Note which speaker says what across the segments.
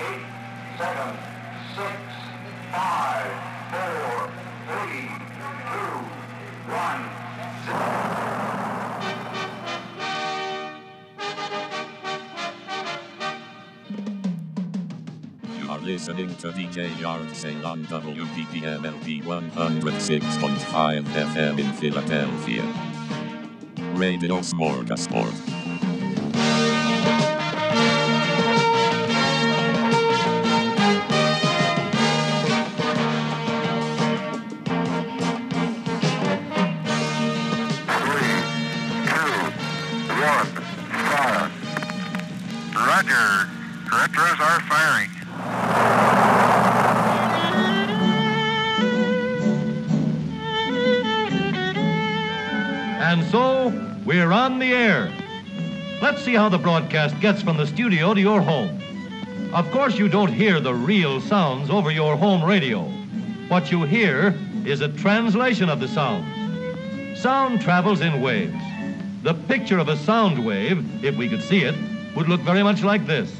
Speaker 1: eight, seven, six, five, four, three, two, one, zero.
Speaker 2: You are listening to DJ Yard Sale on WPPMLP 106.5 FM in Philadelphia. Radio Smorgasbord.
Speaker 3: Broadcast gets from the studio to your home. Of course, you don't hear the real sounds over your home radio. What you hear is a translation of the sound. Sound travels in waves. The picture of a sound wave, if we could see it, would look very much like this.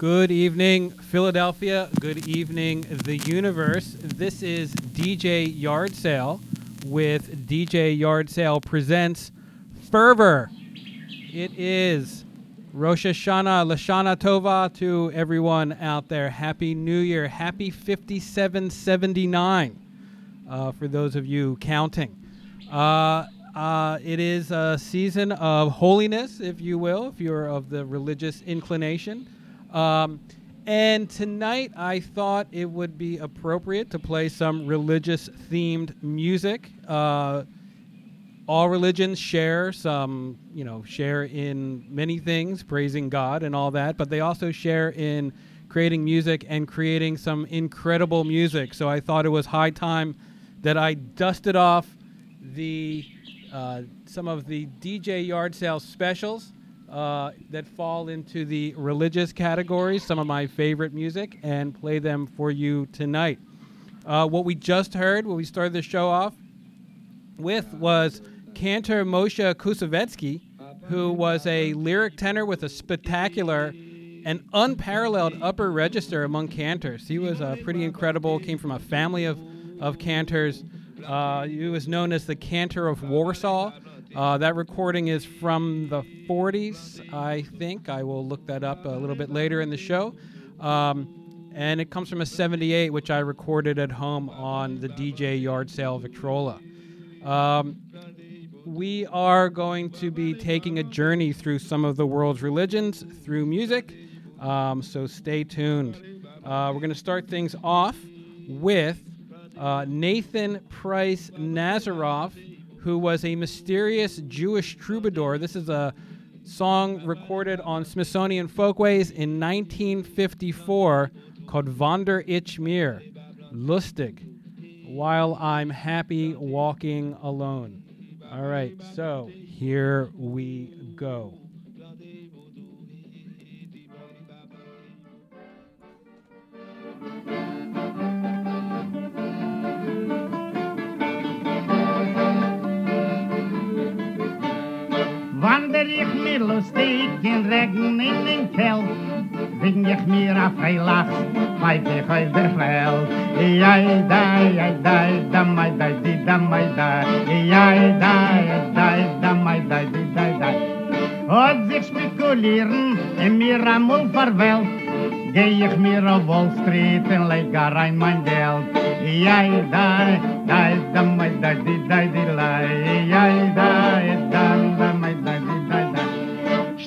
Speaker 4: Good evening, Philadelphia. Good evening, the universe. This is DJ Yard Sale with DJ Yard Sale Presents Fervor. It is Rosh Hashanah, Lashana Tova to everyone out there. Happy New Year. Happy 5779 uh, for those of you counting. Uh, uh, it is a season of holiness, if you will, if you're of the religious inclination. Um, and tonight I thought it would be appropriate to play some religious themed music. Uh, all religions share some, you know, share in many things, praising God and all that, but they also share in creating music and creating some incredible music. So I thought it was high time that I dusted off the uh, some of the DJ yard sale specials uh, that fall into the religious categories, some of my favorite music, and play them for you tonight. Uh, what we just heard when we started the show off with was Cantor Moshe Koussevitzky, who was a lyric tenor with a spectacular and unparalleled upper register among cantors. He was uh, pretty incredible, came from a family of, of cantors. Uh, he was known as the Cantor of Warsaw. Uh, that recording is from the 40s, I think. I will look that up a little bit later in the show. Um, and it comes from a 78, which I recorded at home on the DJ Yard Sale Victrola. Um, we are going to be taking a journey through some of the world's religions through music. Um, so stay tuned. Uh, we're going to start things off with uh, Nathan Prince Nazaroff, who was a mysterious Jewish troubadour. This is a song recorded on Smithsonian Folkways in 1954 called Wander ich mir, Lustig, While I'm Happy Walking Alone. All right, so here we go.
Speaker 5: Wander ich mir lustig in Regen in den Kält, Sing ich mir a Freilach, pfeif ich aus der Feld. Jai, dai, jai, dai, da, mai, dai, di, da, mai, dai. Jai, dai, jai, dai, da, mai, dai, di, dai, dai. Und sich spekulieren in mir amul verwelt, Geh ich mir auf Wall Street und leg rein mein Geld. Jai, dai, dai, da, mai, dai, di, dai, di, lai. Jai, dai, dai,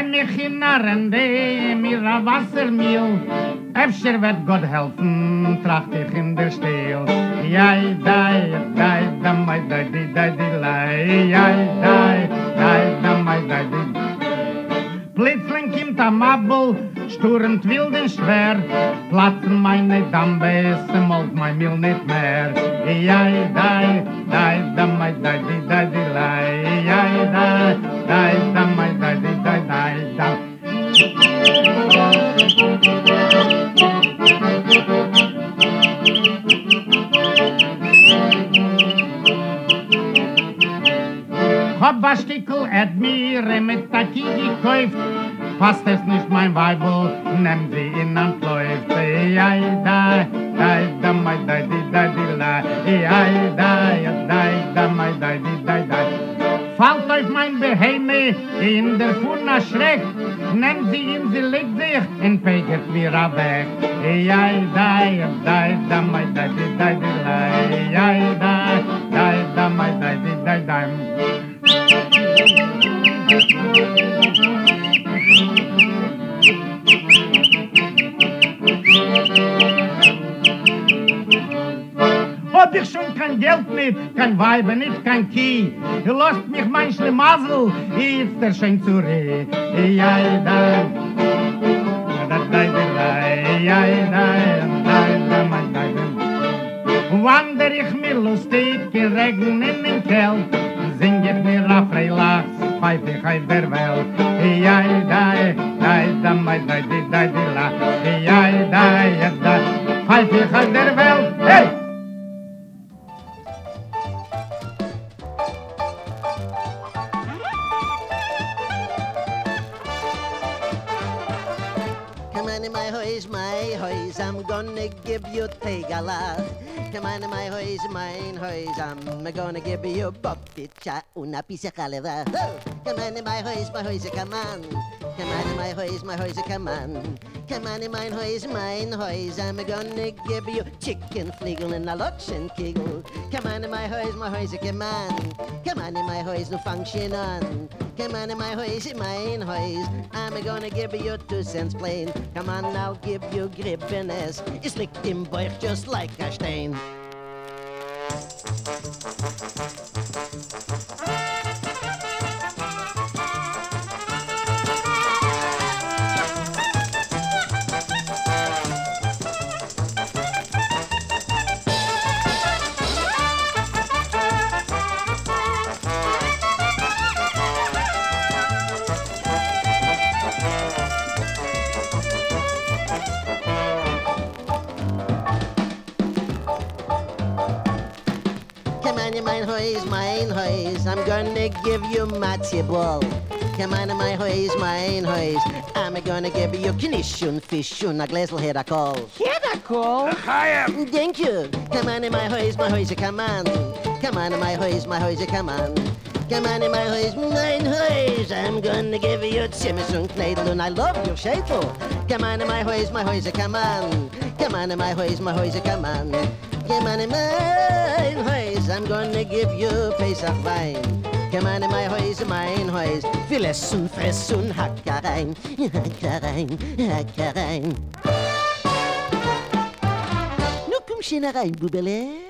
Speaker 5: Nenn mich in Narende, mir a Wassermehl. Efter wird Gott helfen, tracht ich in der Stil. Jai, dai, dai, da, mai, dai, di, dai, di, lai. Jai, dai, dai, da, mai, dai, di. Plötzlich kommt am Abel, stürmt wild und schwer. Platzen meine Dambe, es molt mein Mil nicht mehr. Jai, dai, dai, da, mai, dai, di, dai, di, lai. Jai, dai, dai, da, mai, dai, di, dai, dai, da. Hab a Stickel et mir mit Taki gekäuft. Passt es nicht mein Weibel, nehm sie in und läuft. Ei, da, da, da, mai, da, di, da, di, la. Ei, da, da, da, mai, da, di, da, da. fällt auf mein Beheime in der Funa Schreck. Nehmt sie in sie legt sich und peget mir weg. Ei, dai, dai, da, mai, dai, di, dai, di, dai, ei, dai, dai, da, mai, dai, di, dai, dai. Ich schon kein Geld mit, kein Weibe nicht, kein Kie. Ihr lasst mich mein Schlimasel, ist der Schenk zu reh. Ja, da, da, da, da, da, ja, da, da, da, da, da, da. Wander ich mir lustig in Regen in den Kält, singe mir a freila, bei de heim der wel. I ay dai, dai da mai dai di dai di la. I ay dai, da, bei de
Speaker 6: heim der wel. Hey! Hoys, my hoys, I'm gonna give you tegala. Come on my hoys, mine hoys, I'm gonna give you bobbicha una pizza calera. Come on my hoys, my hoys, come on. Come on my hoys, my hoys, come on. Come on in mine hoys, mine hoys, I'm gonna give you chicken fliegel and a Lutschen kegel. Come on my hoys, my hoys, come on. Come on my hoys, no function on. Come on my hoys, mine hoys, I'm gonna give you two cents plain. Come on, I'll give gib ju grippen it's Es in im just like a stain. Give you matty ball. Come on, in my hoys, mine hoys. I'm gonna give you knishun, fishun, a gläsel head a call. Head a call? Thank you. Come on, in my hoys, my hoys, come on. Come on, in my hoys, my hoys, come on. Come on, in my hoys, mine hoys. I'm gonna give you Simmison Knadel, I love your schäfer. Come on, in my hoys, my hoys, come on. Come on, in my hoys, my hoys, come on. Come on, in my hoys, I'm gonna give you Pesach wine. Come on, in my hoys, mine hoys. Wir essen, fressen, hacker rein, hacker rein, hacker komm schön rein, Bubele.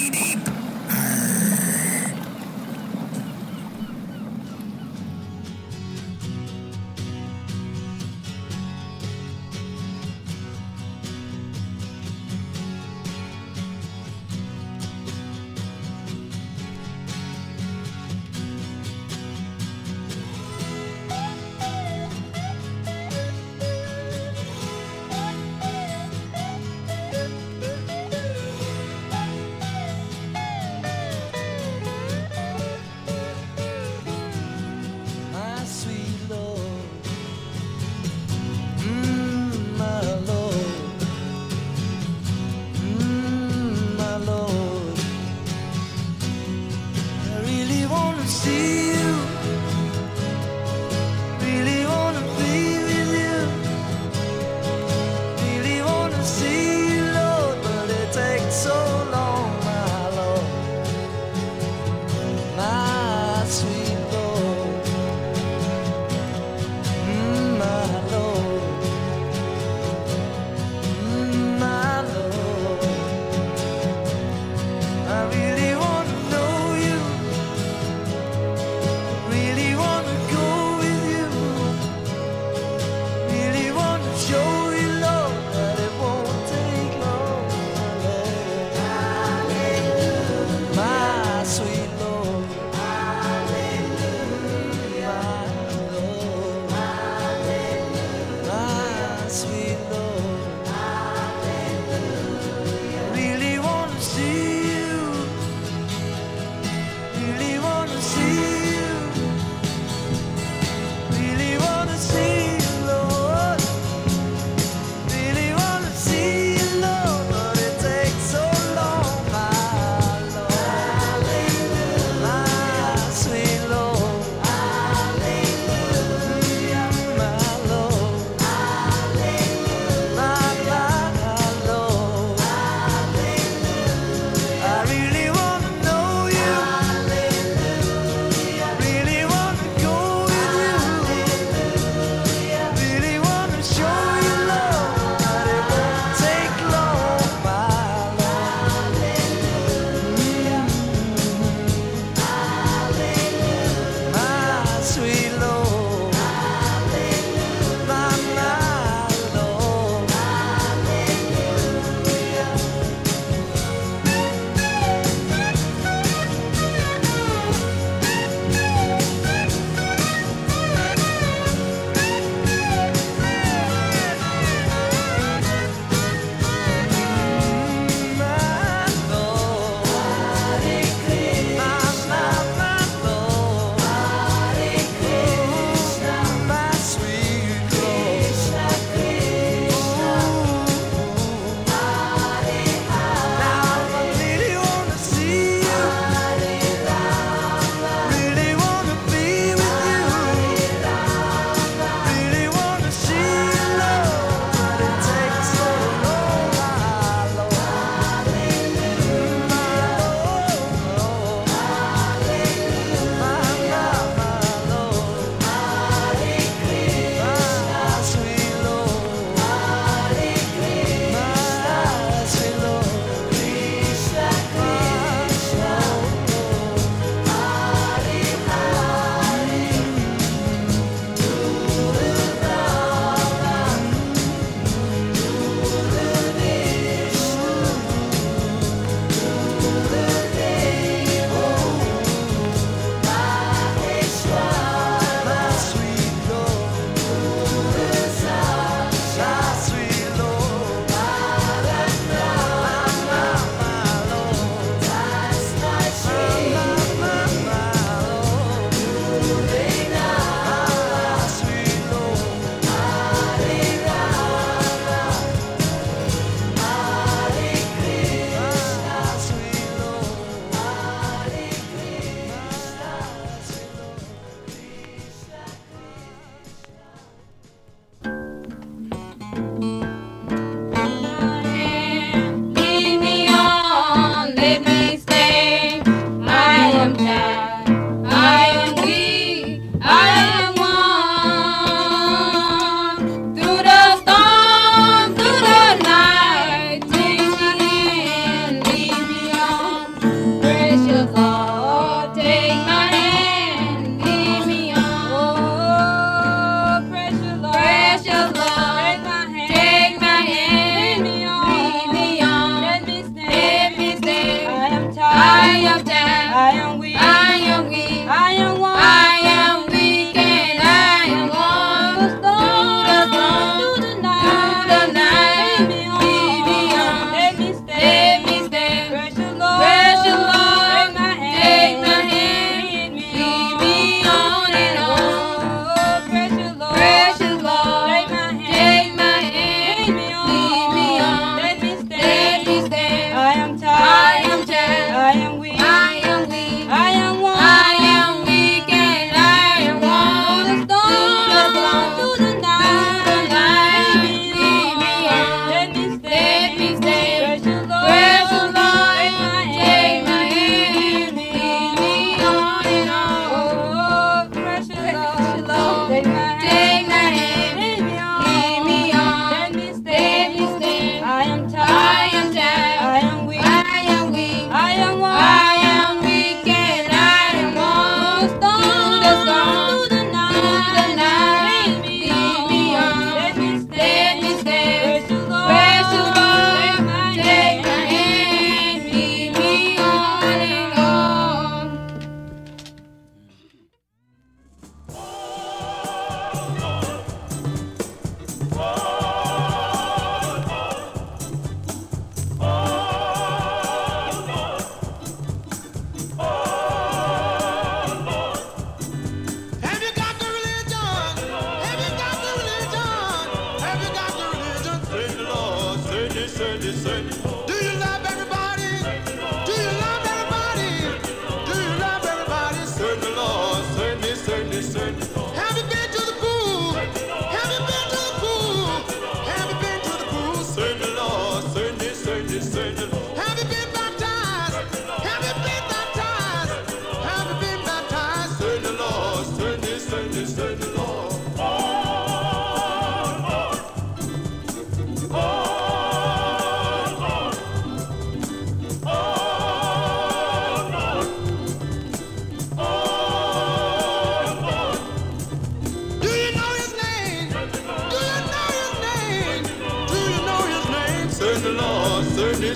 Speaker 7: Beep, beep, beep.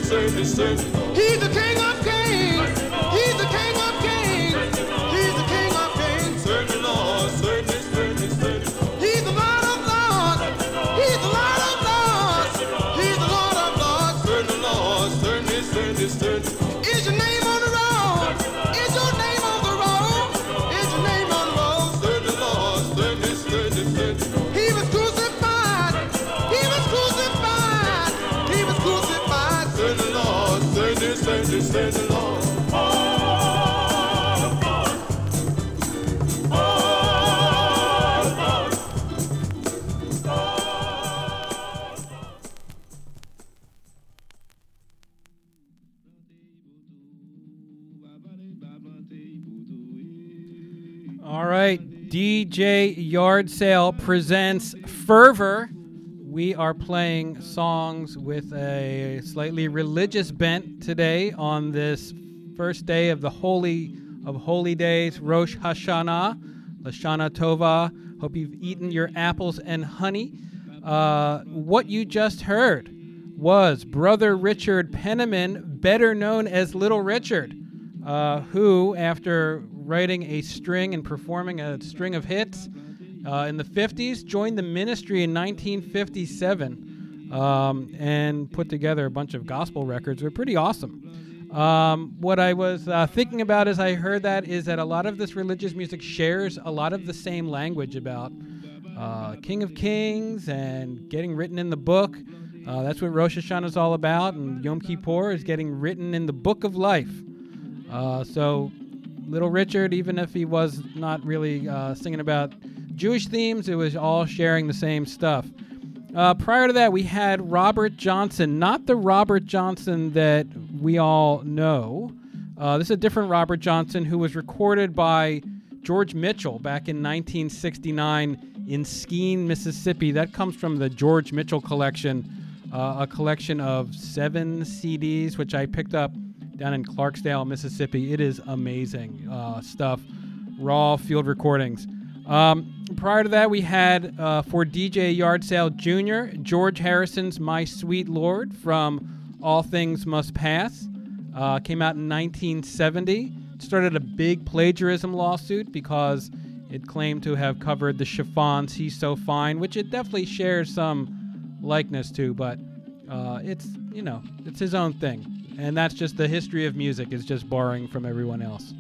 Speaker 8: Certainly, certainly. He's the King
Speaker 4: Yard Sale presents Fervor. We are playing songs with a slightly religious bent today on this first day of the Holy of Holy Days, Rosh Hashanah, Lashana Tova. Hope you've eaten your apples and honey. Uh, what you just heard was Brother Richard Penniman, better known as Little Richard, uh, who, after writing a string and performing a string of hits uh, in the 50s, joined the ministry in 1957 um, and put together a bunch of gospel records. They're pretty awesome. Um, what I was uh, thinking about as I heard that is that a lot of this religious music shares a lot of the same language about uh, King of Kings and getting written in the book. Uh, that's what Rosh Hashanah is all about, and Yom Kippur is getting written in the book of life. Uh, so, Little Richard, even if he was not really uh, singing about Jewish themes, it was all sharing the same stuff. Uh, prior to that, we had Robert Johnson, not the Robert Johnson that we all know. Uh, this is a different Robert Johnson who was recorded by George Mitchell back in 1969 in Skene, Mississippi. That comes from the George Mitchell collection, uh, a collection of seven CDs, which I picked up down in Clarksdale, Mississippi. It is amazing uh, stuff, raw field recordings. Um, prior to that, we had uh, for DJ Yard Sale Jr., George Harrison's My Sweet Lord from All Things Must Pass. Uh, came out in 1970. Started a big plagiarism lawsuit because it claimed to have covered the chiffons He's So Fine, which it definitely shares some likeness to, but uh, it's, you know, it's his own thing. And that's just the history of music, is just borrowing from everyone else.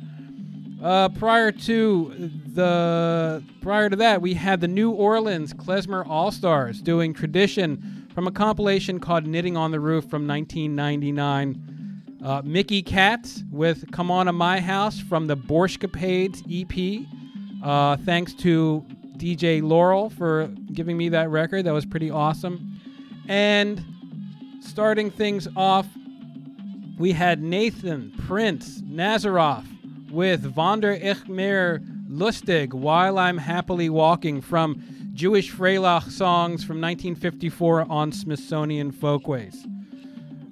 Speaker 4: Uh, prior to the prior to that, we had the New Orleans Klezmer All Stars doing tradition from a compilation called "Knitting on the Roof" from 1999. Uh, Mickey Katz with "Come On to My House" from the Borscht Capades EP. Uh, thanks to DJ Laurel for giving me that record. That was pretty awesome. And starting things off, we had Nathan Prince Nazaroff with Wander ich mir lustig while I'm happily walking from Jewish Freilach songs from 1954 on Smithsonian Folkways.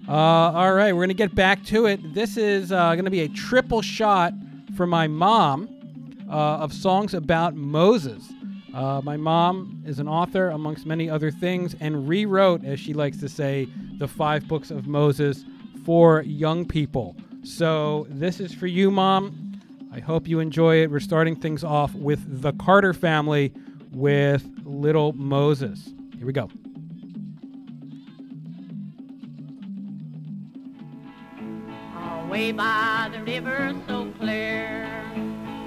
Speaker 4: Uh, all right, we're to get back to it. This is uh, to be a triple shot for my mom uh, of songs about Moses. Uh, my mom is an author, amongst many other things, and rewrote, as she likes to say, the five books of Moses for young people. So this is for you, Mom. I hope you enjoy it. We're starting things off with the Carter family with Little Moses. Here we go.
Speaker 9: Away by the river so clear,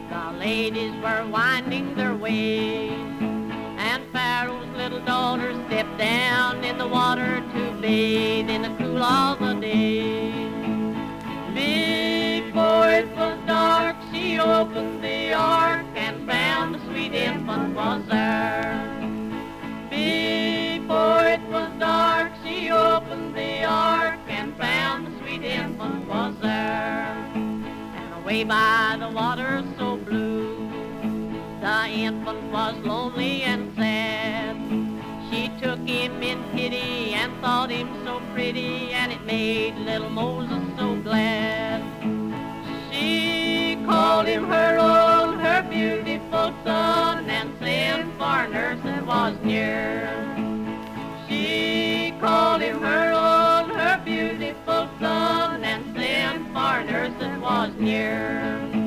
Speaker 9: the ladies were winding their way, and Pharaoh's little daughter stepped down in the water to bathe in the rule all the day. Before it was dark, she opened the ark and found the sweet infant was there. Before it was dark, she opened the ark and found the sweet infant was there. And away by the water so blue, the infant was lonely and sad. She took him in pity and thought him so pretty, and it made little Moses so glad. Called him her own, her beautiful son, and sent for nurse was near. She called him her own, her beautiful son, and sent for nurse was near.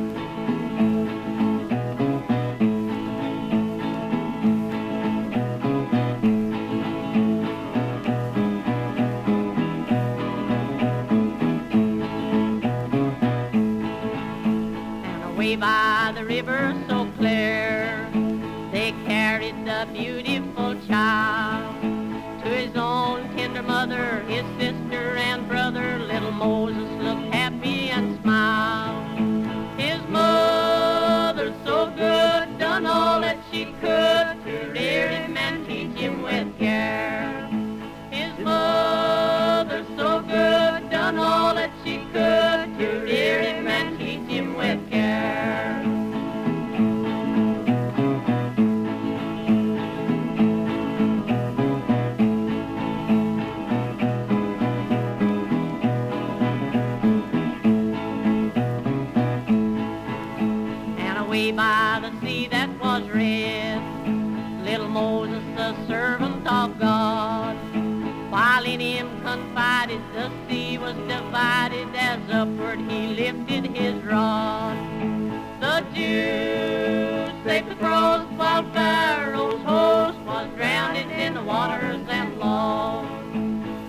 Speaker 9: Moses looked happy and smiled. His mother, so good, done all that she could to rear him and teach him with care. His mother, so good, done all that she could to was as upward he lifted his rod. The Jews saved the cross while Pharaoh's host was drowned in the waters and lost.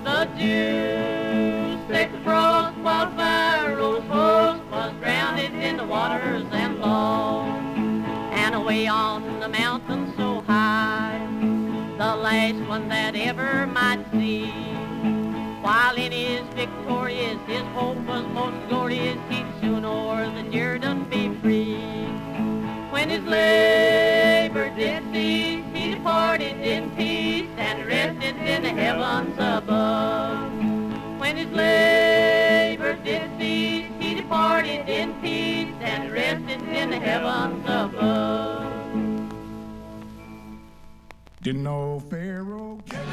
Speaker 9: The Jews saved the cross while Pharaoh's host was drowned in the waters and lost. And away on the mountain so high, the last one that ever might see. While in his victorious, his hope was most glorious, he'd soon o'er the Jordan be free. When his labor did cease, he departed in peace and rested in the heavens above. When his labor did cease, he departed in peace and rested in the heavens above.
Speaker 10: Didn't know Pharaoh. Didn't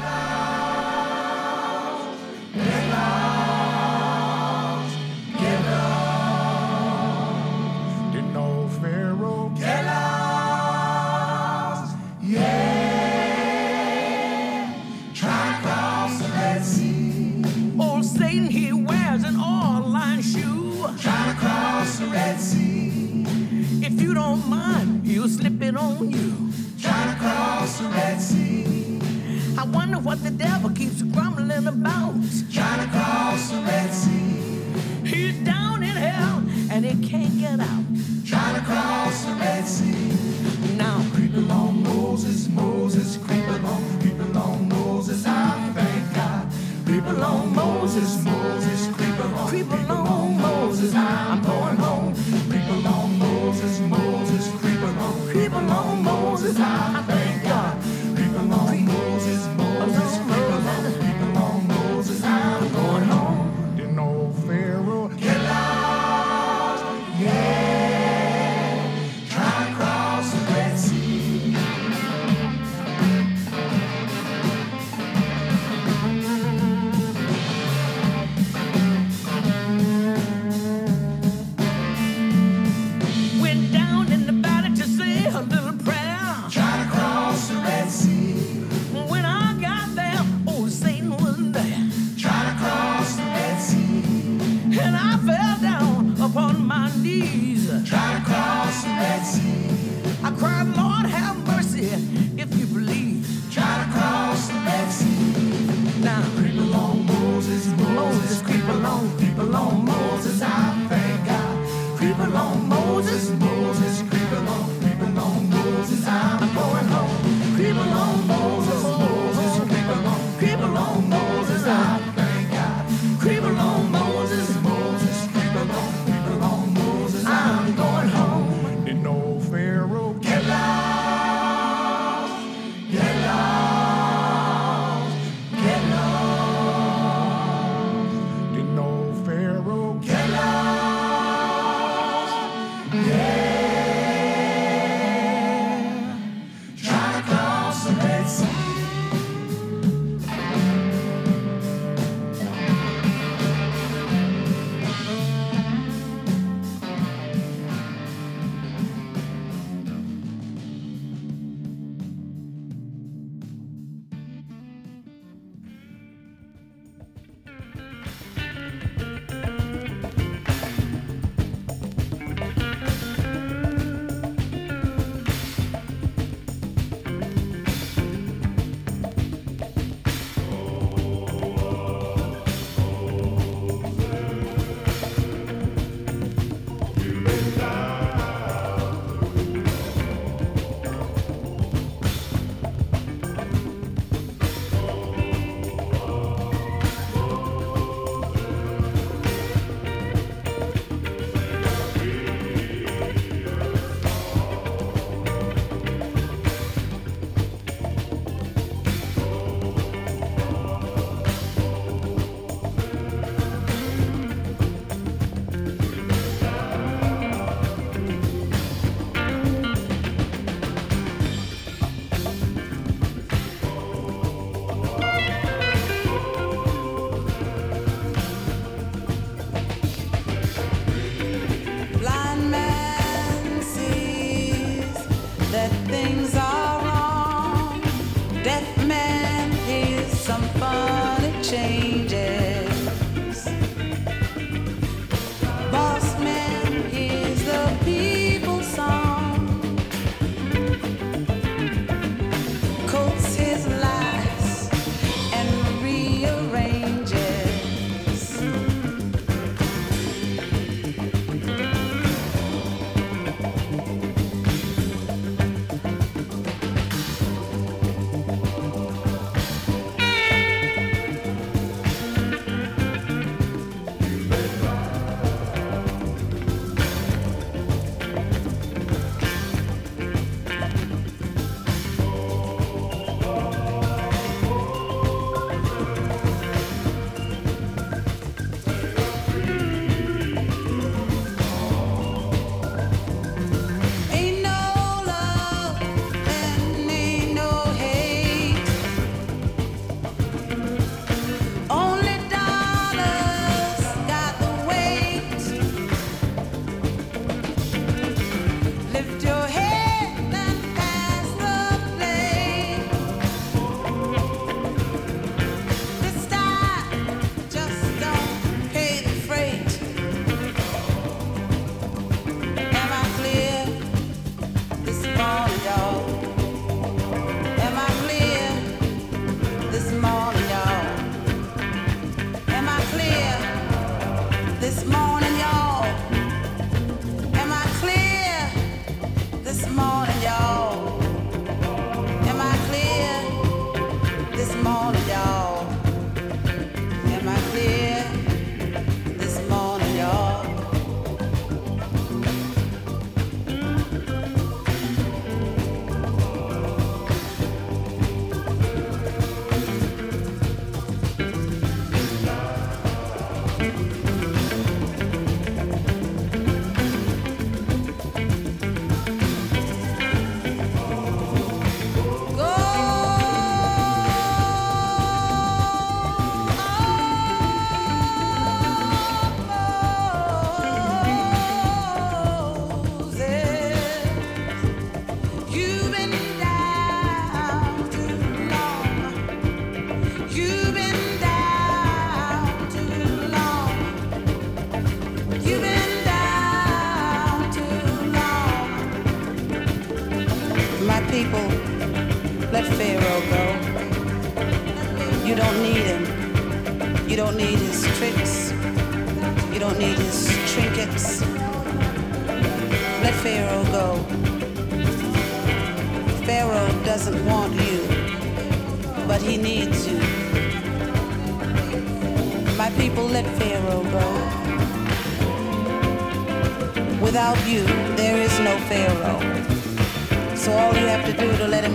Speaker 10: the
Speaker 8: devil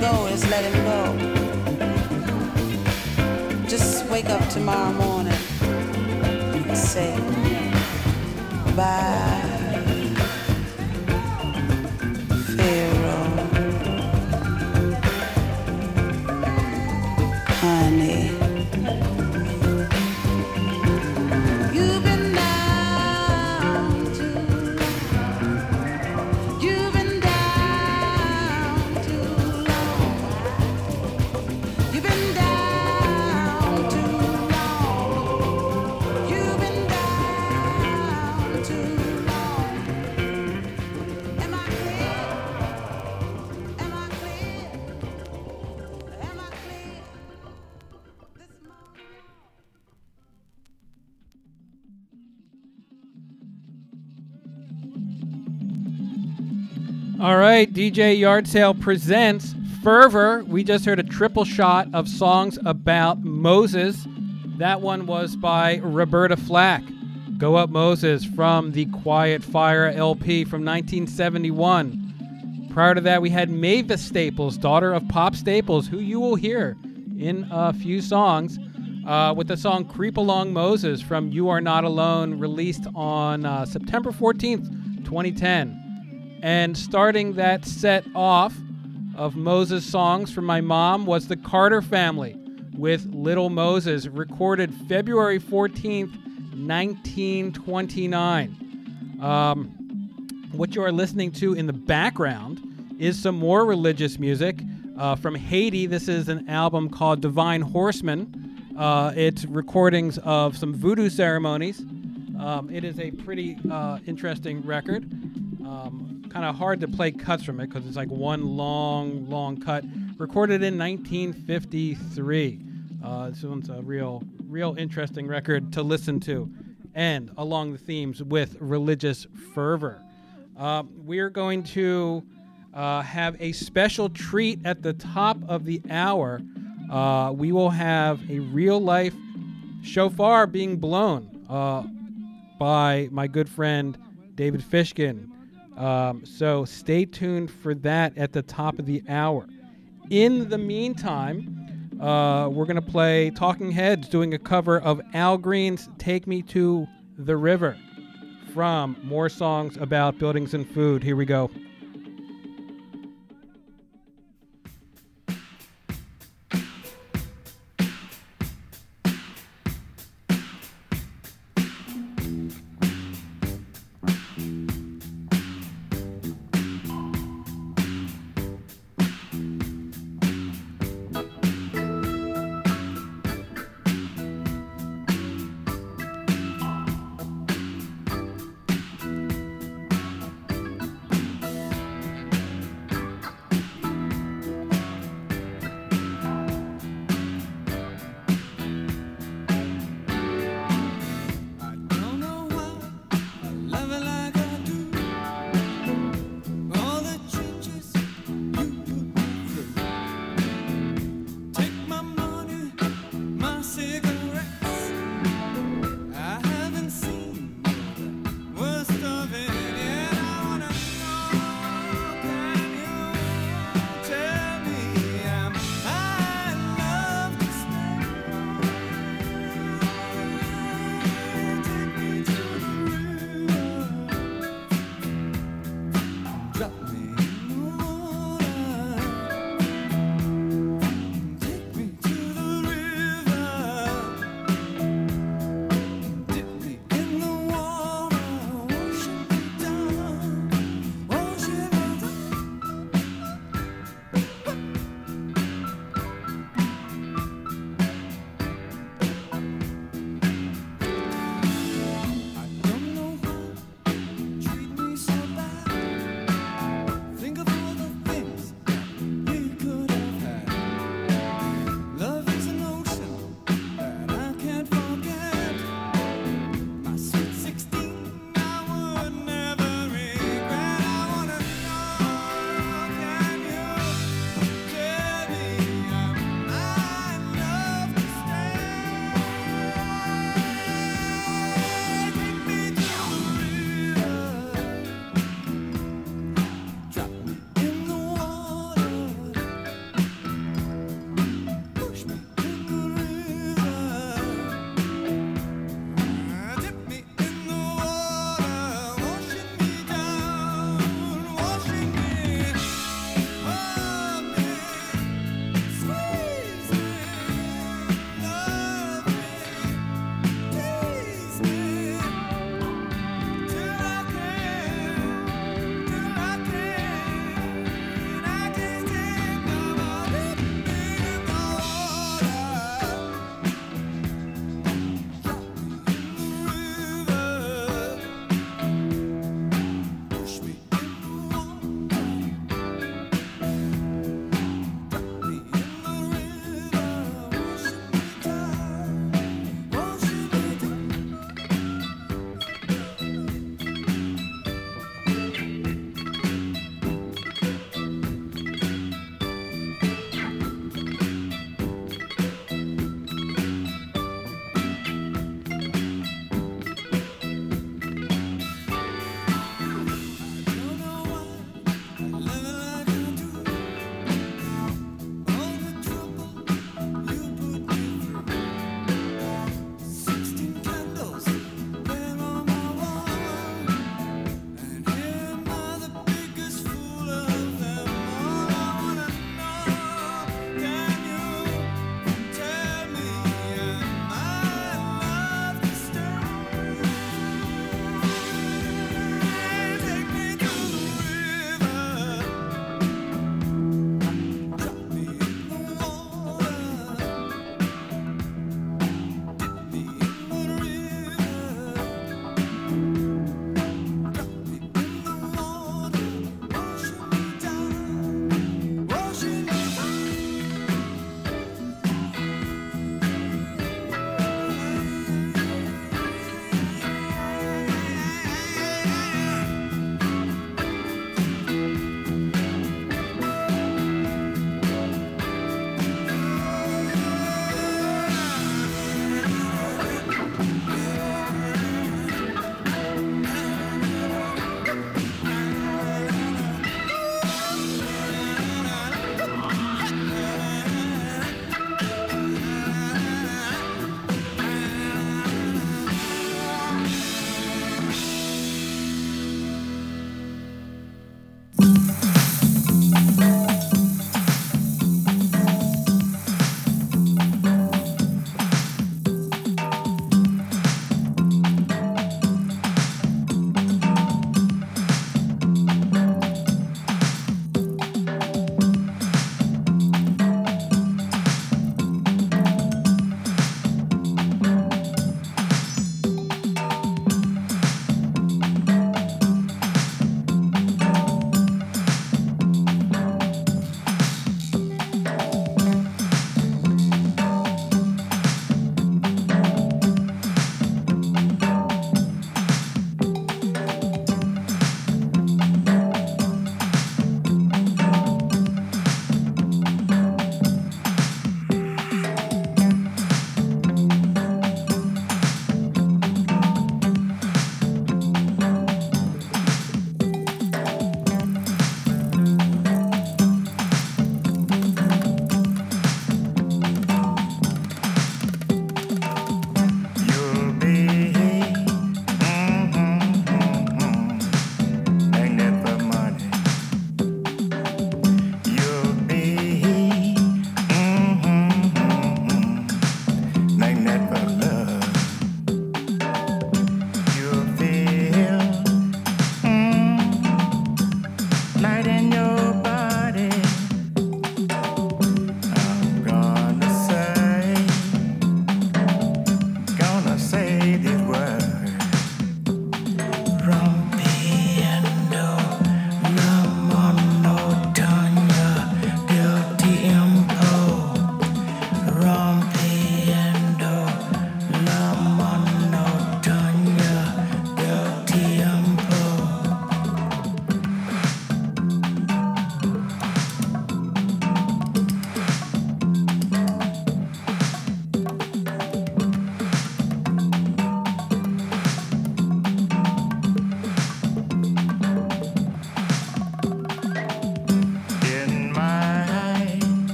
Speaker 11: go is let him go. Just wake up tomorrow morning and say, bye.
Speaker 4: All right, DJ Yard Sale presents Fervor. We just heard a triple shot of songs about Moses. That one was by Roberta Flack. Go Up Moses from the Quiet Fire LP from 1971. Prior to that, we had Mavis Staples, daughter of Pop Staples, who you will hear in a few songs, uh, with the song Creep Along Moses from You Are Not Alone, released on uh, September 14th, 2010. And starting that set off of Moses songs from my mom was the Carter family with Little Moses, recorded February 14th, 1929. Um, what you are listening to in the background is some more religious music uh, from Haiti. This is an album called Divine Horsemen. Uh, it's recordings of some voodoo ceremonies. Um, it is a pretty uh, interesting record. Um, kind of hard to play cuts from it because it's like one long, long cut. Recorded in 1953. Uh, this one's a real, real interesting record to listen to, and along the themes with religious fervor. Uh, we're going to uh, have a special treat at the top of the hour. Uh, we will have a real life shofar being blown uh, by my good friend David Fishkin. Um, so stay tuned for that at the top of the hour. In the meantime, uh, we're going to play Talking Heads doing a cover of Al Green's Take Me to the River from More Songs About Buildings and Food. Here we go.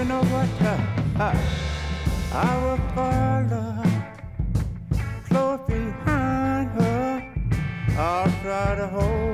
Speaker 10: You know what? Uh, I will follow close behind her. I'll try to hold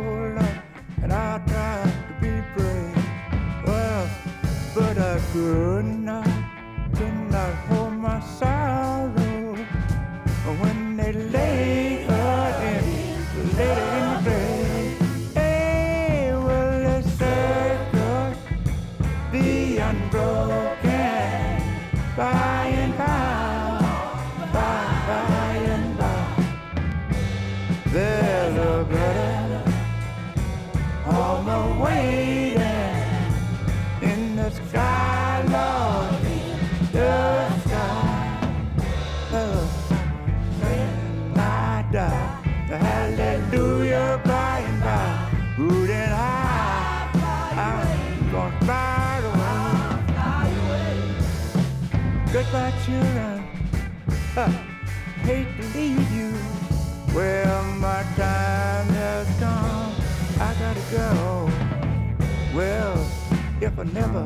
Speaker 10: never,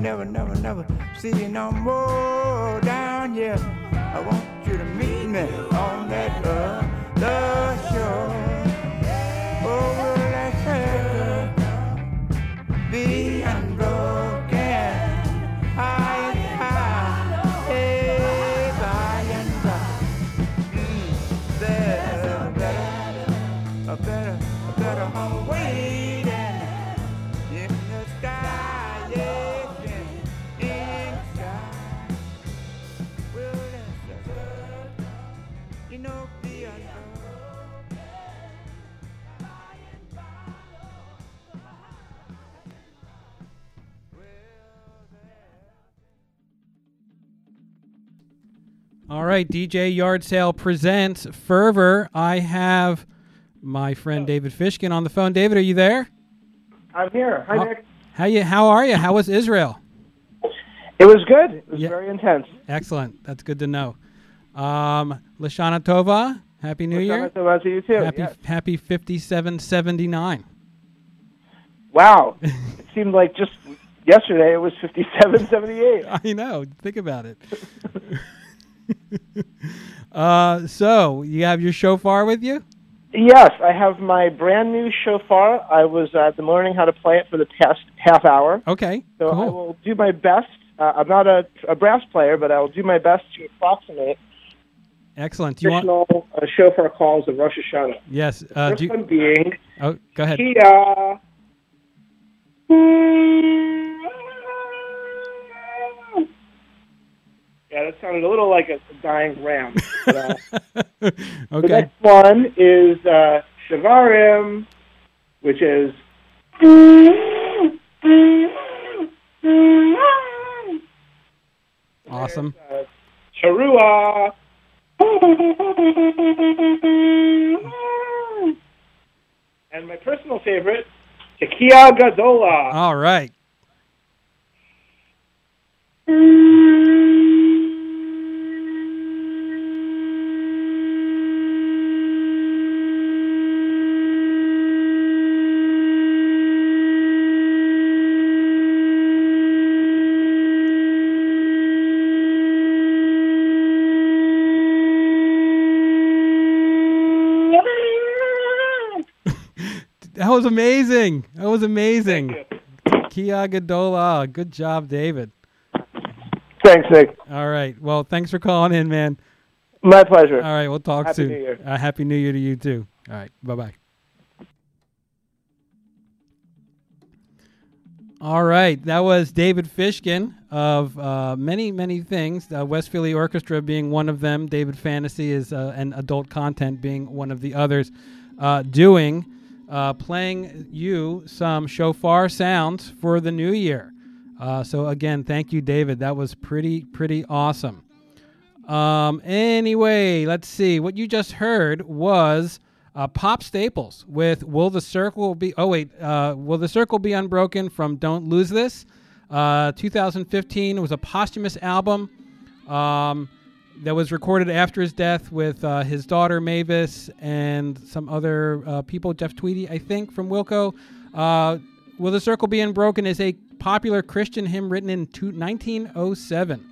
Speaker 10: never, never, never see you no more down here, I want you to meet me
Speaker 4: right, DJ Yard Sale presents Fervor. I have my friend David Fishkin on the phone. David, are you there?
Speaker 12: I'm here. Hi,
Speaker 4: How-
Speaker 12: Nick.
Speaker 4: How you? How are you? How was Israel?
Speaker 12: It was good. It was very intense.
Speaker 4: Excellent. That's good to know. Um, Lashana Tova. Happy New Year.
Speaker 12: Tova to you too,
Speaker 4: Happy
Speaker 12: yes.
Speaker 4: Happy fifty seven seventy nine.
Speaker 12: Wow. it seemed like just yesterday it was 57, 78.
Speaker 4: I know. Think about it. uh, so you have your shofar with you?
Speaker 12: Yes, I have my brand new shofar. I was uh, the learning how to play it for the past half hour.
Speaker 4: Okay,
Speaker 12: so
Speaker 4: cool.
Speaker 12: I will do my best. Uh, I'm not a, a, brass player, but I will do my best to approximate.
Speaker 4: Excellent. Do you
Speaker 12: traditional want... uh, shofar calls of Rosh Hashanah?
Speaker 4: Yes. Uh,
Speaker 12: first
Speaker 4: you...
Speaker 12: one being.
Speaker 4: Oh, go ahead.
Speaker 12: Kia. Hmm. Sounded a little like a dying ram. But, uh, The
Speaker 4: Okay.
Speaker 12: next one is uh, which is
Speaker 4: Awesome.
Speaker 12: uh, Teruah. And my personal favorite, Tekiah Gedolah.
Speaker 4: All right. Was amazing. That was amazing. Kia Gedolah. Good job, David.
Speaker 12: Thanks, Nick.
Speaker 4: All right. Well, thanks for calling in, man.
Speaker 12: My pleasure.
Speaker 4: All right. We'll talk
Speaker 12: Happy
Speaker 4: soon.
Speaker 12: New Year.
Speaker 4: Uh, Happy New Year to you, too. All right. Bye bye. All right. That was David Fishkin of uh, many, many things. Uh, West Philly Orchestra being one of them. David Fantasy is uh, and adult content being one of the others. Uh, doing, uh, playing you some shofar sounds for the new year. Uh, so again, thank you, David. That was pretty, pretty awesome. Um, anyway, let's see. What you just heard was uh, Pop Staples with "Will the Circle Be?" Oh wait, uh, "Will the Circle Be Unbroken?" from "Don't Lose This." Uh, 2015 was a posthumous album um, that was recorded after his death with uh, his daughter Mavis and some other uh, people. Jeff Tweedy, I think, from Wilco. Uh, "Will the Circle Be Unbroken?" is a popular Christian hymn written in two- 1907.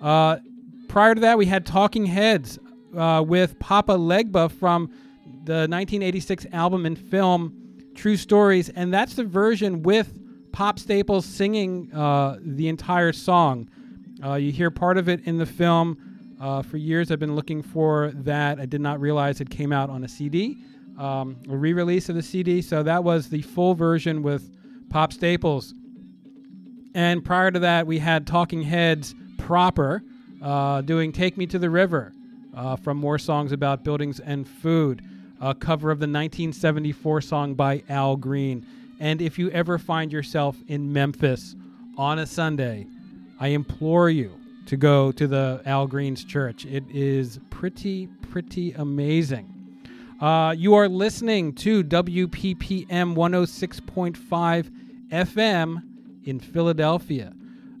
Speaker 4: Uh, prior to that, we had Talking Heads uh, with Papa Legba from the 1986 album and film True Stories, and that's the version with Pop Staples singing uh, the entire song. You hear part of it in the film. Uh, for years, I've been looking for that. I did not realize it came out on a CD, um, a re-release of the CD. So that was the full version with Pop Staples. And prior to that, we had Talking Heads proper uh, doing Take Me to the River uh, from More Songs About Buildings and Food, a cover of the 1974 song by Al Green. And if you ever find yourself in Memphis on a Sunday, I implore you to go to the Al Green's church. It is pretty, pretty amazing. Uh, you are listening to WPPM 106.5 FM in Philadelphia.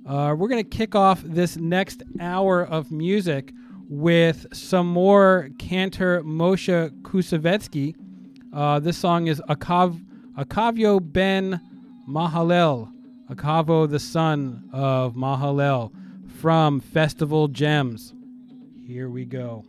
Speaker 4: Uh, we're going to kick off this next hour of music with some more Cantor Moshe Koussevitzky. Uh, this song is Akav, Akavio ben Mahalel, Akavo the son of Mahalel from Festival Gems. Here we go.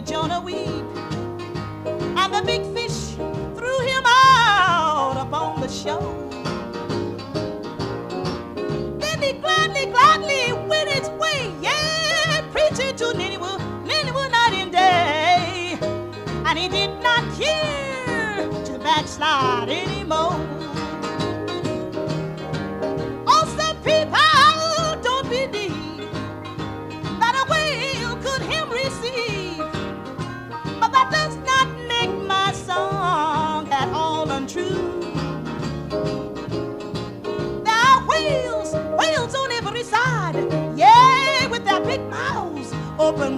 Speaker 13: Did Jonah weep, and the big fish threw him out upon the shore. Then he gladly, gladly went its way, yeah, preaching to Nineveh, Nineveh night and day, and he did not care to backslide anymore.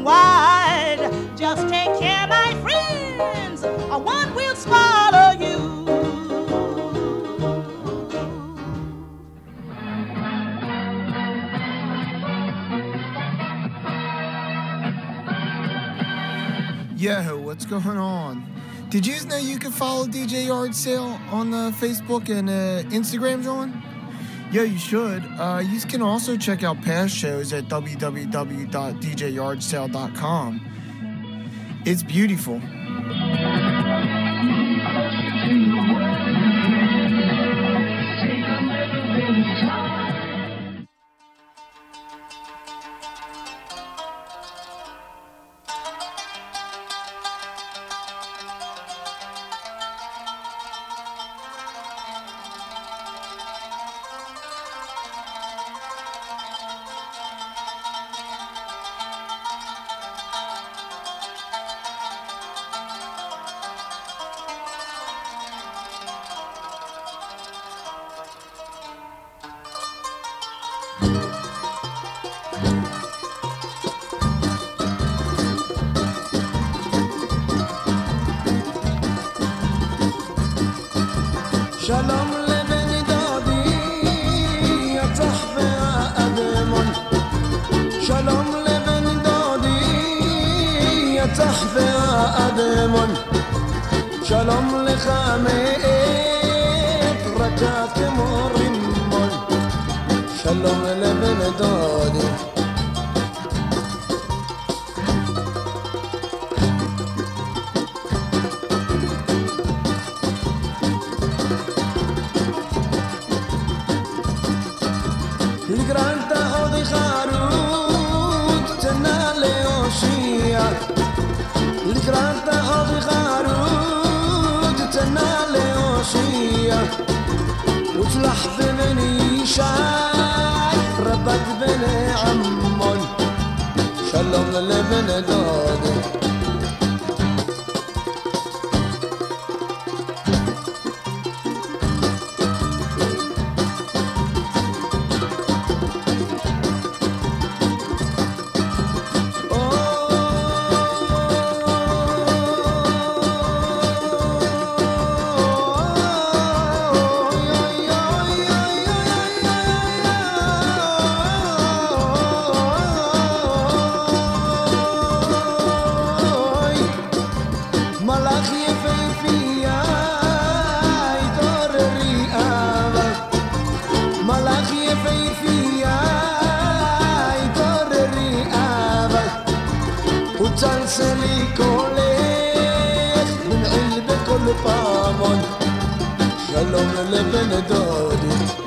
Speaker 13: Wide. Just take care, my friends, or one will swallow you.
Speaker 14: Yo, what's going on? Did you know you can follow DJ Yard Sale on the Facebook and uh, Instagram, John? Yeah, you should. Uh, you can also check out past shows at www.djyardsale.com. It's beautiful. جلسة ليكوليخ من علبة كل فامون شلون البن دودي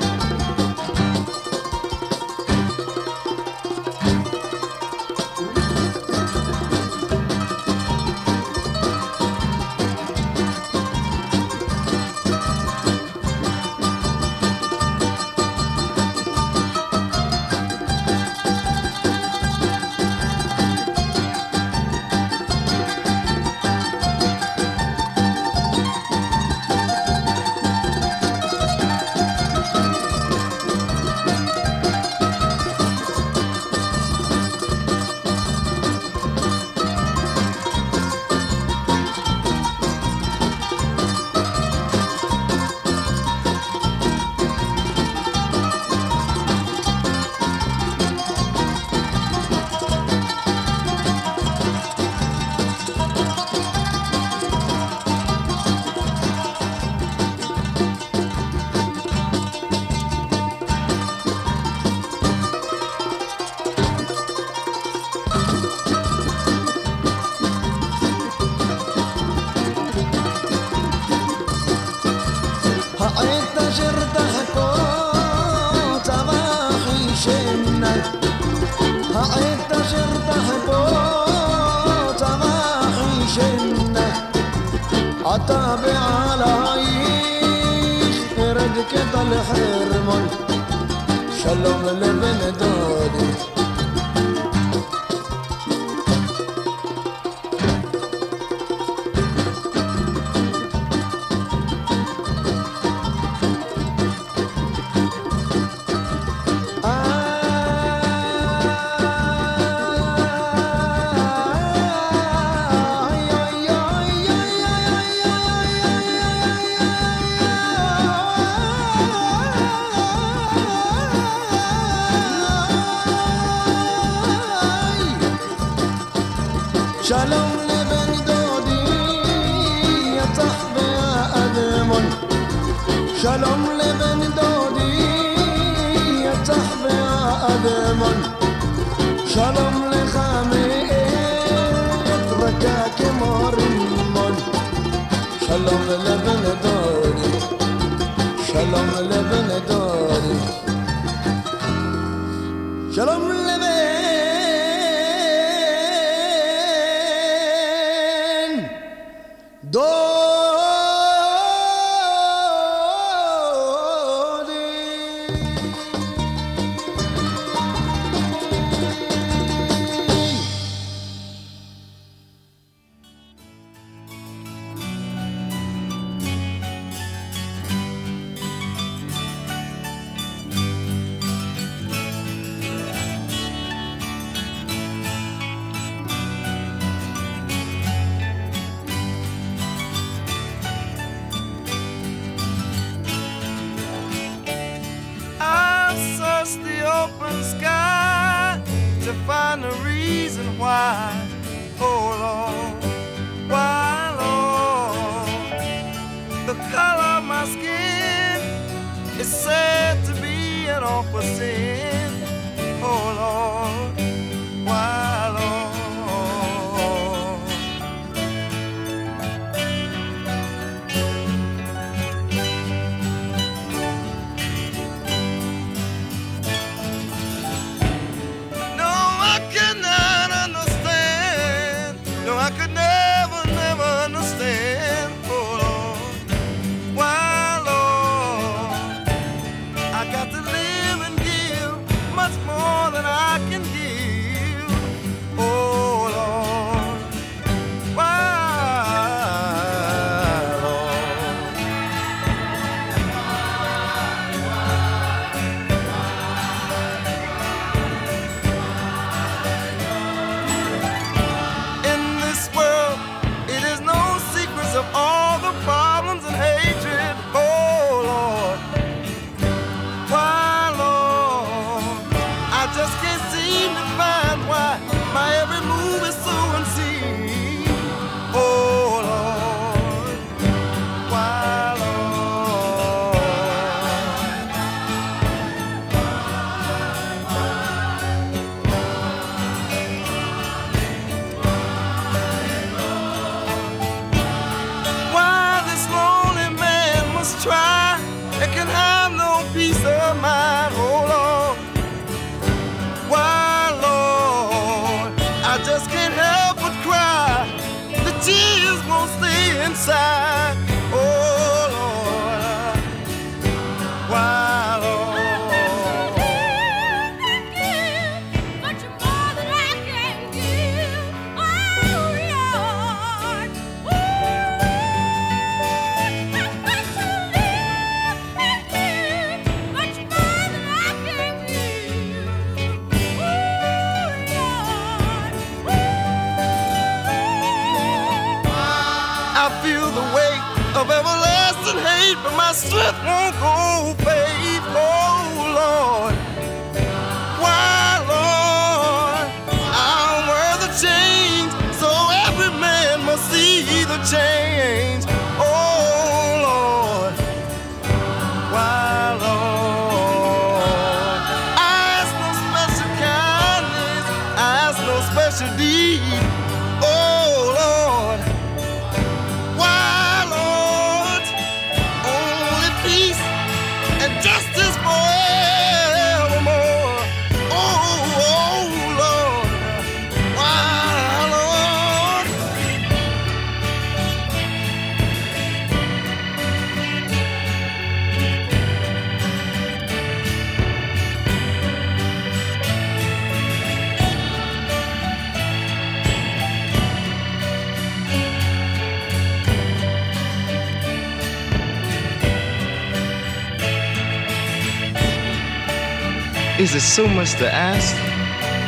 Speaker 14: Is
Speaker 8: it so much to ask,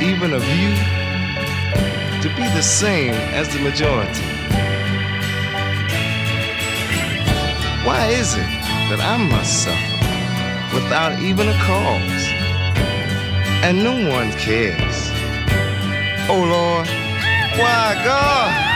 Speaker 8: even of you, to be the same as the majority? Why is it that I must suffer without even a cause? And no one cares. Oh Lord, why God?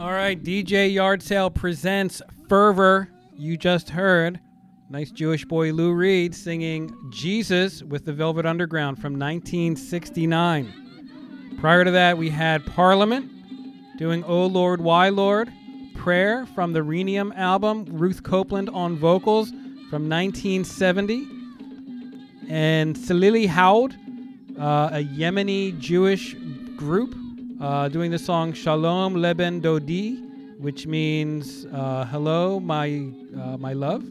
Speaker 4: All right, DJ Yard Sale presents Fervor. You just heard nice Jewish boy Lou Reed singing Jesus with the Velvet Underground from 1969. Prior to that, we had Parliament doing Oh Lord, Why Lord, Prayer from the Rhenium album, Ruth Copeland on vocals from 1970, and Salili Haud, uh, a Yemeni Jewish group uh, doing the song Shalom Leben Dodi, which means uh, hello, my uh, my love.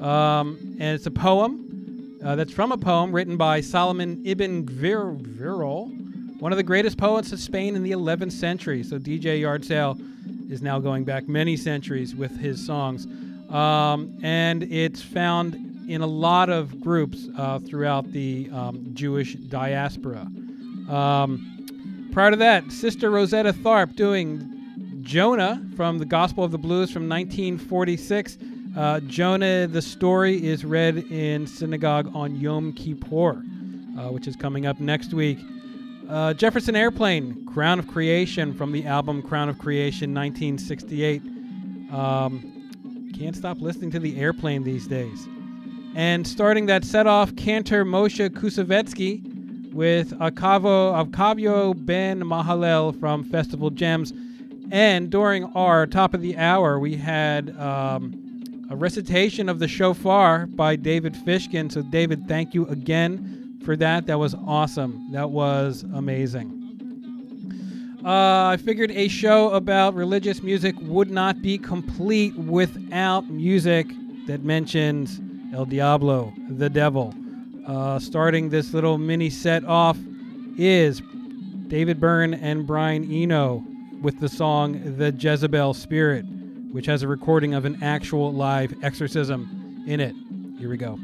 Speaker 4: Um, and it's a poem uh, that's from a poem written by Solomon ibn Gvirol, one of the greatest poets of Spain in the 11th century. So DJ Yard Sale is now going back many centuries with his songs. Um, and it's found in a lot of groups uh, throughout the um, Jewish diaspora. Um, Prior to that, Sister Rosetta Tharpe doing Jonah from the Gospel of the Blues from 1946. Uh, Jonah, the story is read in synagogue on Yom Kippur, uh, which is coming up next week. Uh, Jefferson Airplane, Crown of Creation from the album Crown of Creation 1968. Um, can't stop listening to the airplane these days. And starting that set off, Cantor Moshe Koussevitzky with Akavo, Akavio Ben Mahalel from Festival Gems. And during our top of the hour, we had um, a recitation of the shofar by David Fishkin. So, David, thank you again for that. That was awesome. That was amazing. Uh, I figured a show about religious music would not be complete without music that mentions El Diablo, the devil. Uh, starting this little mini set off is David Byrne and Brian Eno with the song The Jezebel Spirit, which has a recording of an actual live exorcism in it. Here we
Speaker 1: go.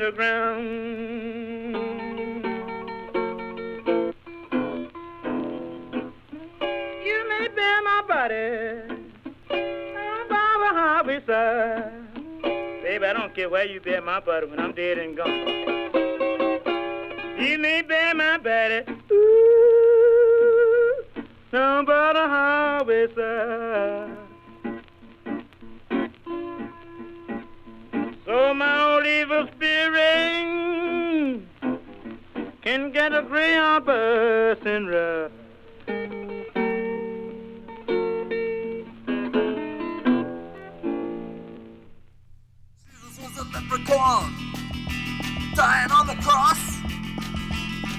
Speaker 15: Down in the ground. You may bear my body by the highway side. Baby, I don't care where you bear my body when I'm dead and gone. You may bear my body ooh, down by the highway side. Get a and ride.
Speaker 16: was a leprechaun dying on the cross.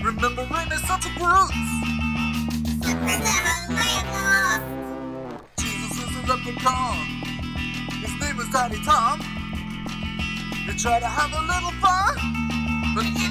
Speaker 16: Remembering his such a brute. Jesus was a leprechaun. His name was Tiny Tom. They tried to have a little fun, but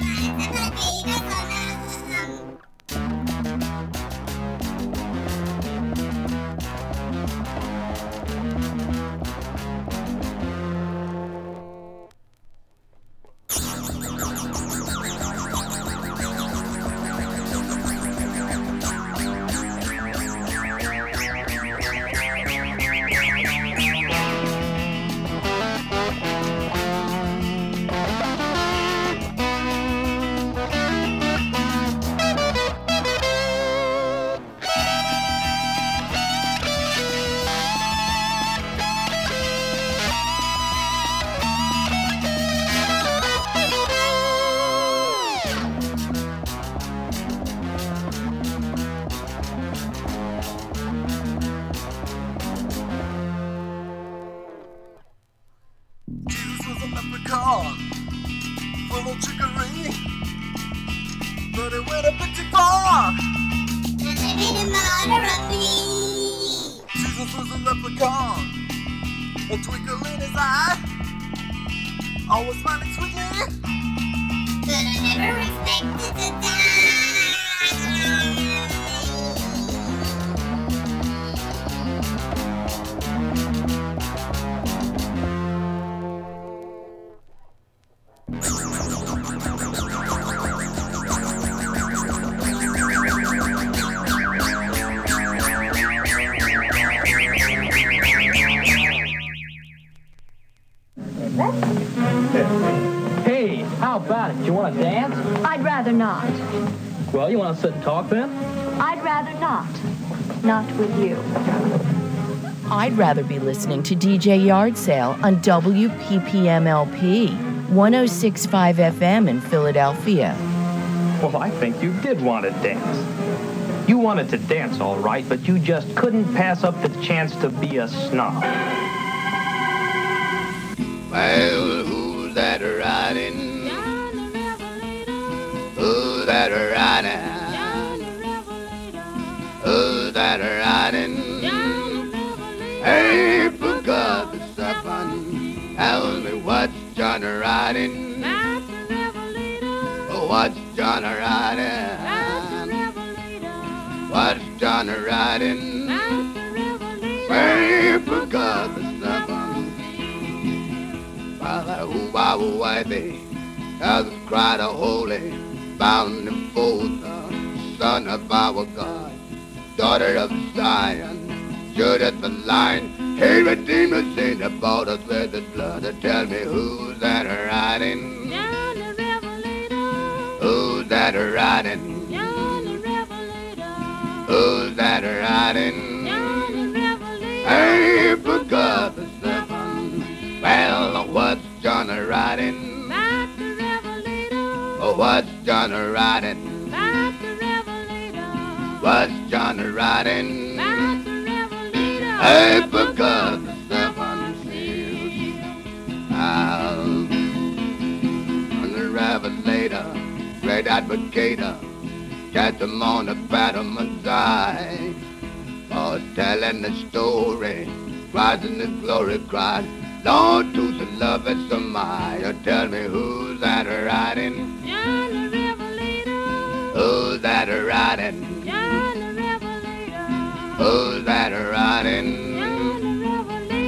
Speaker 17: I'd rather
Speaker 18: be listening to DJ Yard Sale on WPPMLP 1065 FM in Philadelphia.
Speaker 19: Well, I think you did want to dance. You wanted to dance, all right, but you just couldn't pass up the chance to be a snob. Father, who I will wipe as a cry to holy, bound and fold, the son of our God, daughter of Zion, Judah the line. Hey, Redeemer, the us with his blood. Tell me who's that riding? Who's that riding? Who's that riding? Hey, forgot the Well, what's John riding? Oh, what's John the riding? What's John riding? Hey, forgot the seven seals. I'll on the revelator, great advocator, catch them on the bottom. For telling the story, rising the glory cried. Lord, to the love and some Maya, tell me who's that riding? John the Revelator. Who's that a riding? John the Revelator. Who's that a riding?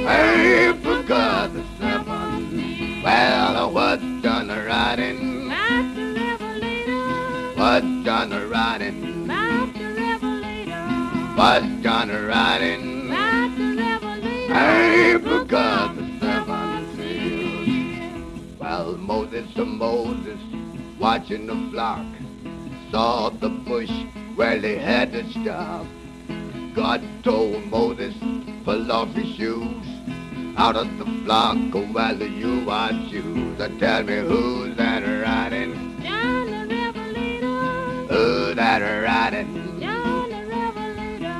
Speaker 19: Hey, forgot the seven. Well, what's done a riding? Matter revelator. What's done riding? What's done a riding? Hey, forgot the Moses to Moses, watching the flock, saw the bush where they had to stop. God told Moses, pull off his shoes. Out of the flock, go while you are shoes. And tell me who's that riding? John the Revelator. Who's that riding? John the Revelator.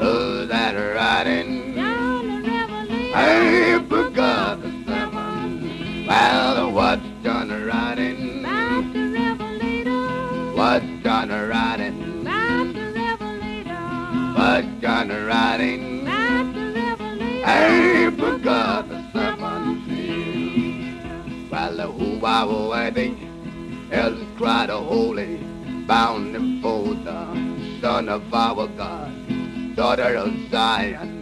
Speaker 19: Who's that riding? John the Revelator. Hey, forgot the seven. Well, what's done riding? What's done riding? What's done riding? Hey, forgot the seven seals. Well, the who I will? Elders cry to holy, bound and fold the son of our God, daughter of Zion,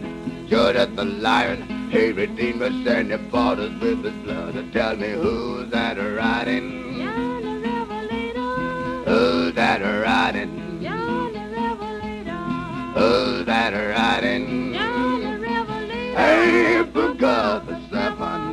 Speaker 19: Judah the lion. He redeemed us and he bought us with his blood. Tell me who's that a riding? Who's that a riding? Who's that a riding? Hey, forgot the seven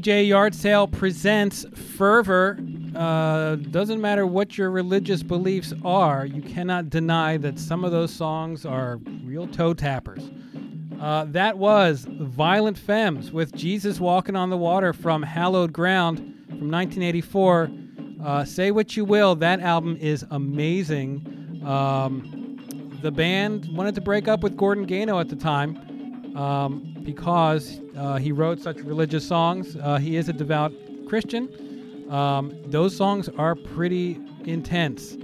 Speaker 4: DJ Yard Sale presents Fervor. Uh, doesn't matter what your religious beliefs are, you cannot deny that some of those songs are real toe tappers. Uh, that was Violent Femmes with Jesus Walking on the Water from Hallowed Ground from 1984. Uh, say what you will, that album is amazing. Um, the band wanted to break up with Gordon Gano at the time um, because uh, he wrote such religious songs. Uh, he is a devout Christian. Um, those songs are pretty intense.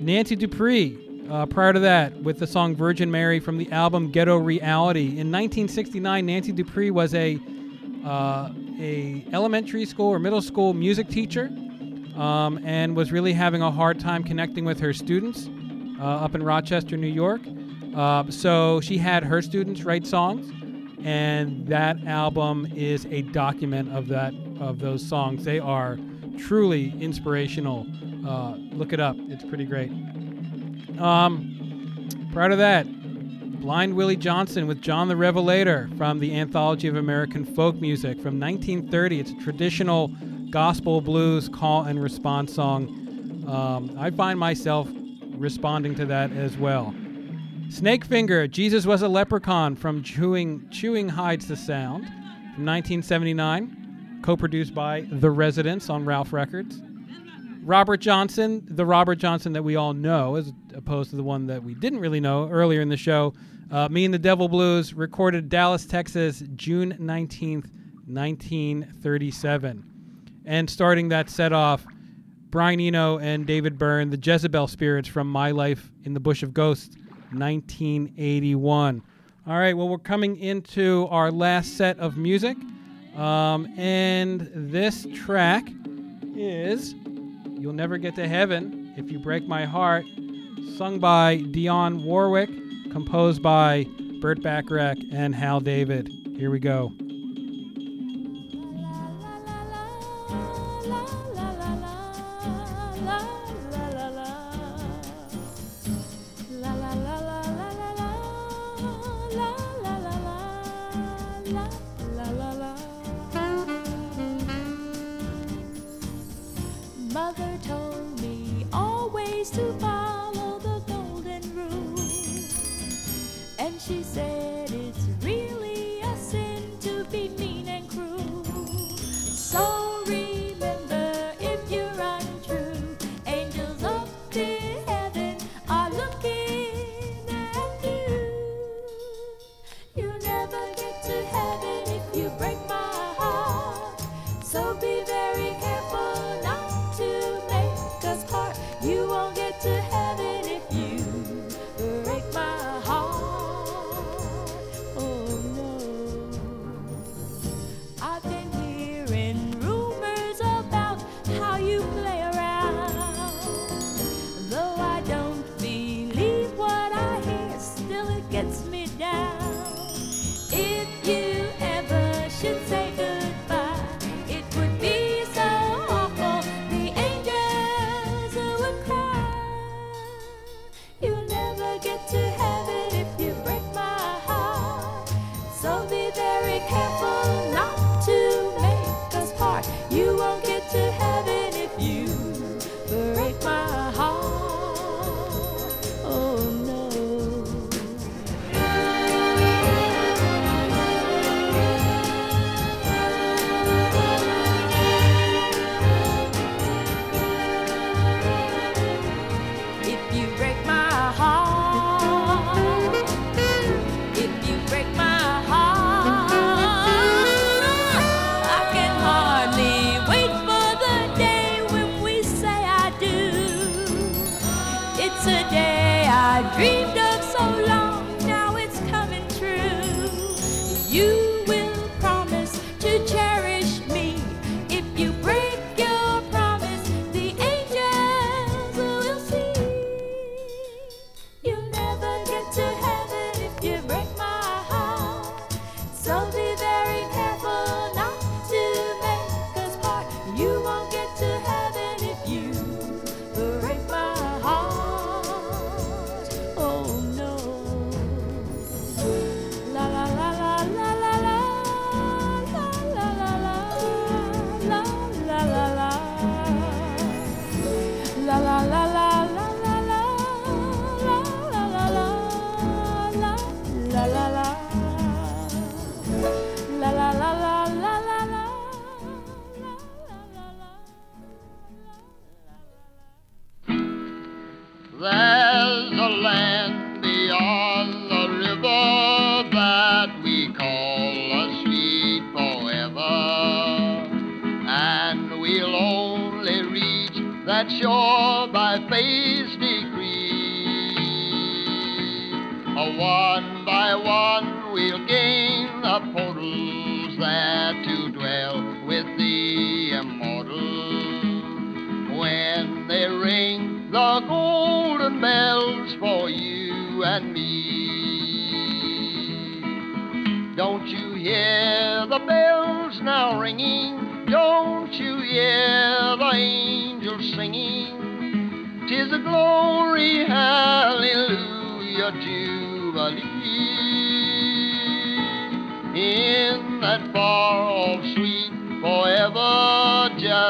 Speaker 4: Nancy Dupree, uh, prior to that, with the song Virgin Mary from the album Ghetto Reality. In 1969, Nancy Dupree was a, uh, a elementary school or middle school music teacher um, and was really having a hard time connecting with her students uh, up in Rochester, New York. Uh, so she had her students write songs, and that album is a document of that of those songs. They are truly inspirational. Uh, look it up; it's pretty great. Um, prior to that, Blind Willie Johnson with John the Revelator from the Anthology of American Folk Music from 1930. It's a traditional gospel blues call and response song. Um, I find myself responding to that as well. Snakefinger, Jesus was a leprechaun from Chewing, Chewing Hides the Sound from 1979, co produced by The Residents on Ralph Records. Robert Johnson, the Robert Johnson that we all know, as opposed to the one that we didn't really know earlier in the show. Uh, Me and the Devil Blues, recorded Dallas, Texas, June 19th, 1937. And starting that set off, Brian Eno and David Byrne, the Jezebel Spirits from My Life in the Bush of Ghosts, 1981. All right, well, we're coming into our last set of music. Um, and this track is You'll Never Get to Heaven If You Break My Heart, sung by Dionne Warwick, composed by Burt Bacharach and Hal David. Here we go.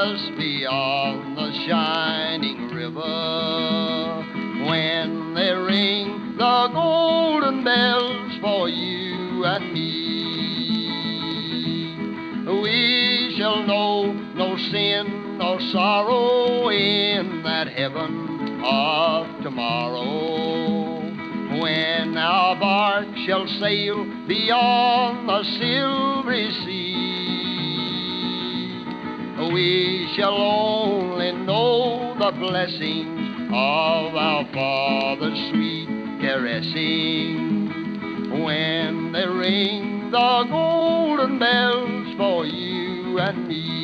Speaker 20: Just beyond the shining river. When they ring the golden bells for you and me. We shall know no sin nor sorrow in that heaven of tomorrow. When our bark shall sail beyond the silvery sea, we shall only know the blessings of our Father's sweet caressing. When they ring the golden bells for you and me.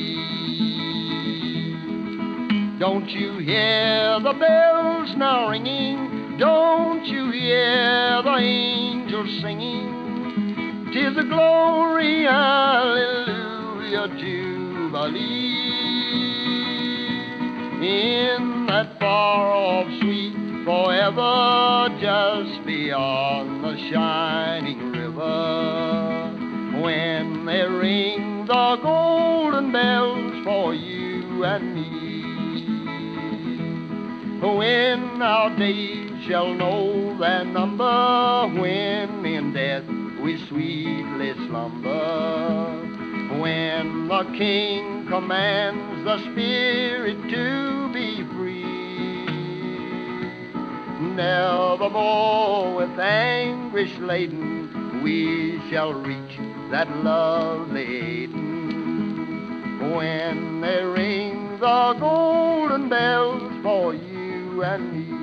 Speaker 20: Don't you hear the bells now ringing? Don't you hear the angels singing? Tis a glory, hallelujah, jubilee. In that far off sweet forever, just beyond the shining river. When they ring the golden bells for you and me. When our days shall know their number, when in death we sweetly slumber. When the King commands the Spirit to be free. Nevermore with anguish laden we shall reach that lovely Eden. When they ring the golden bells for you and me.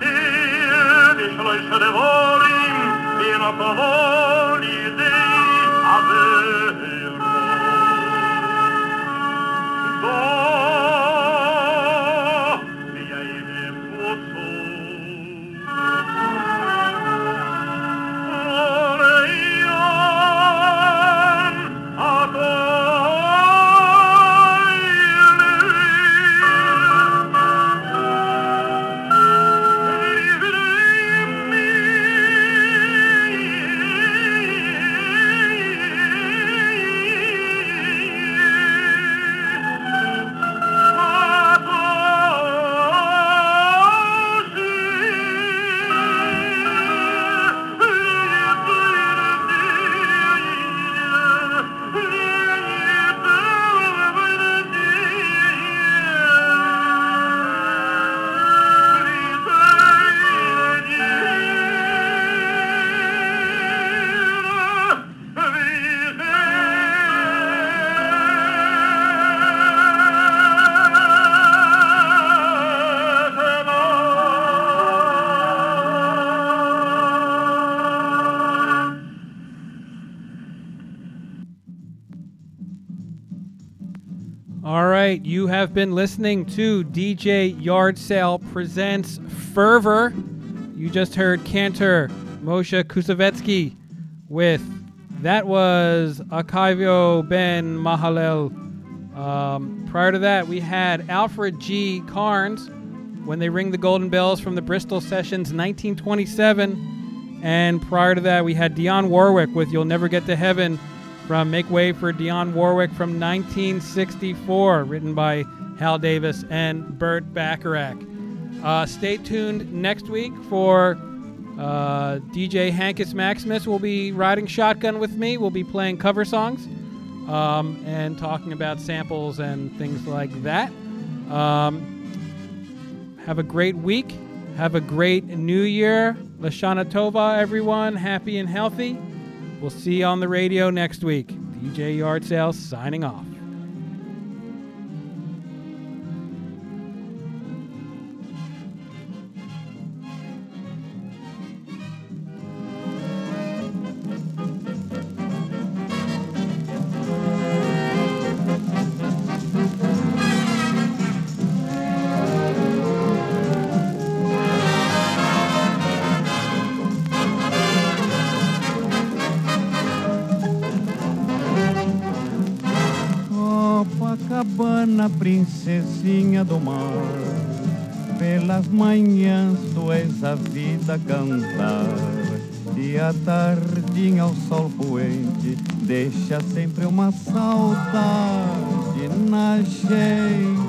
Speaker 21: Titta
Speaker 4: have been listening to DJ Yard Sale presents Fervor. You just heard Cantor Moshe Koussevitzky with that was Akavia Ben Mahalel. Um, prior to that, we had Alfred G. Karnes when they ring the golden bells from the Bristol Sessions 1927. And prior to that, we had Dionne Warwick with You'll Never Get to Heaven from Make Way for Dionne Warwick from 1964, written by Hal Davis and Burt Bacharach. Uh, stay tuned next week for uh, DJ Hankus Maximus will be riding shotgun with me. We'll be playing cover songs um, and talking about samples and things like that. Um, have a great week. Have a great new year. Lashana Tova, everyone. Happy and healthy. We'll see you on the radio next week. DJ Yard Sales signing off.
Speaker 22: Do mar, pelas manhãs tu és a vida a cantar. E à tardinha ao sol poente, deixa sempre uma saudade na cheia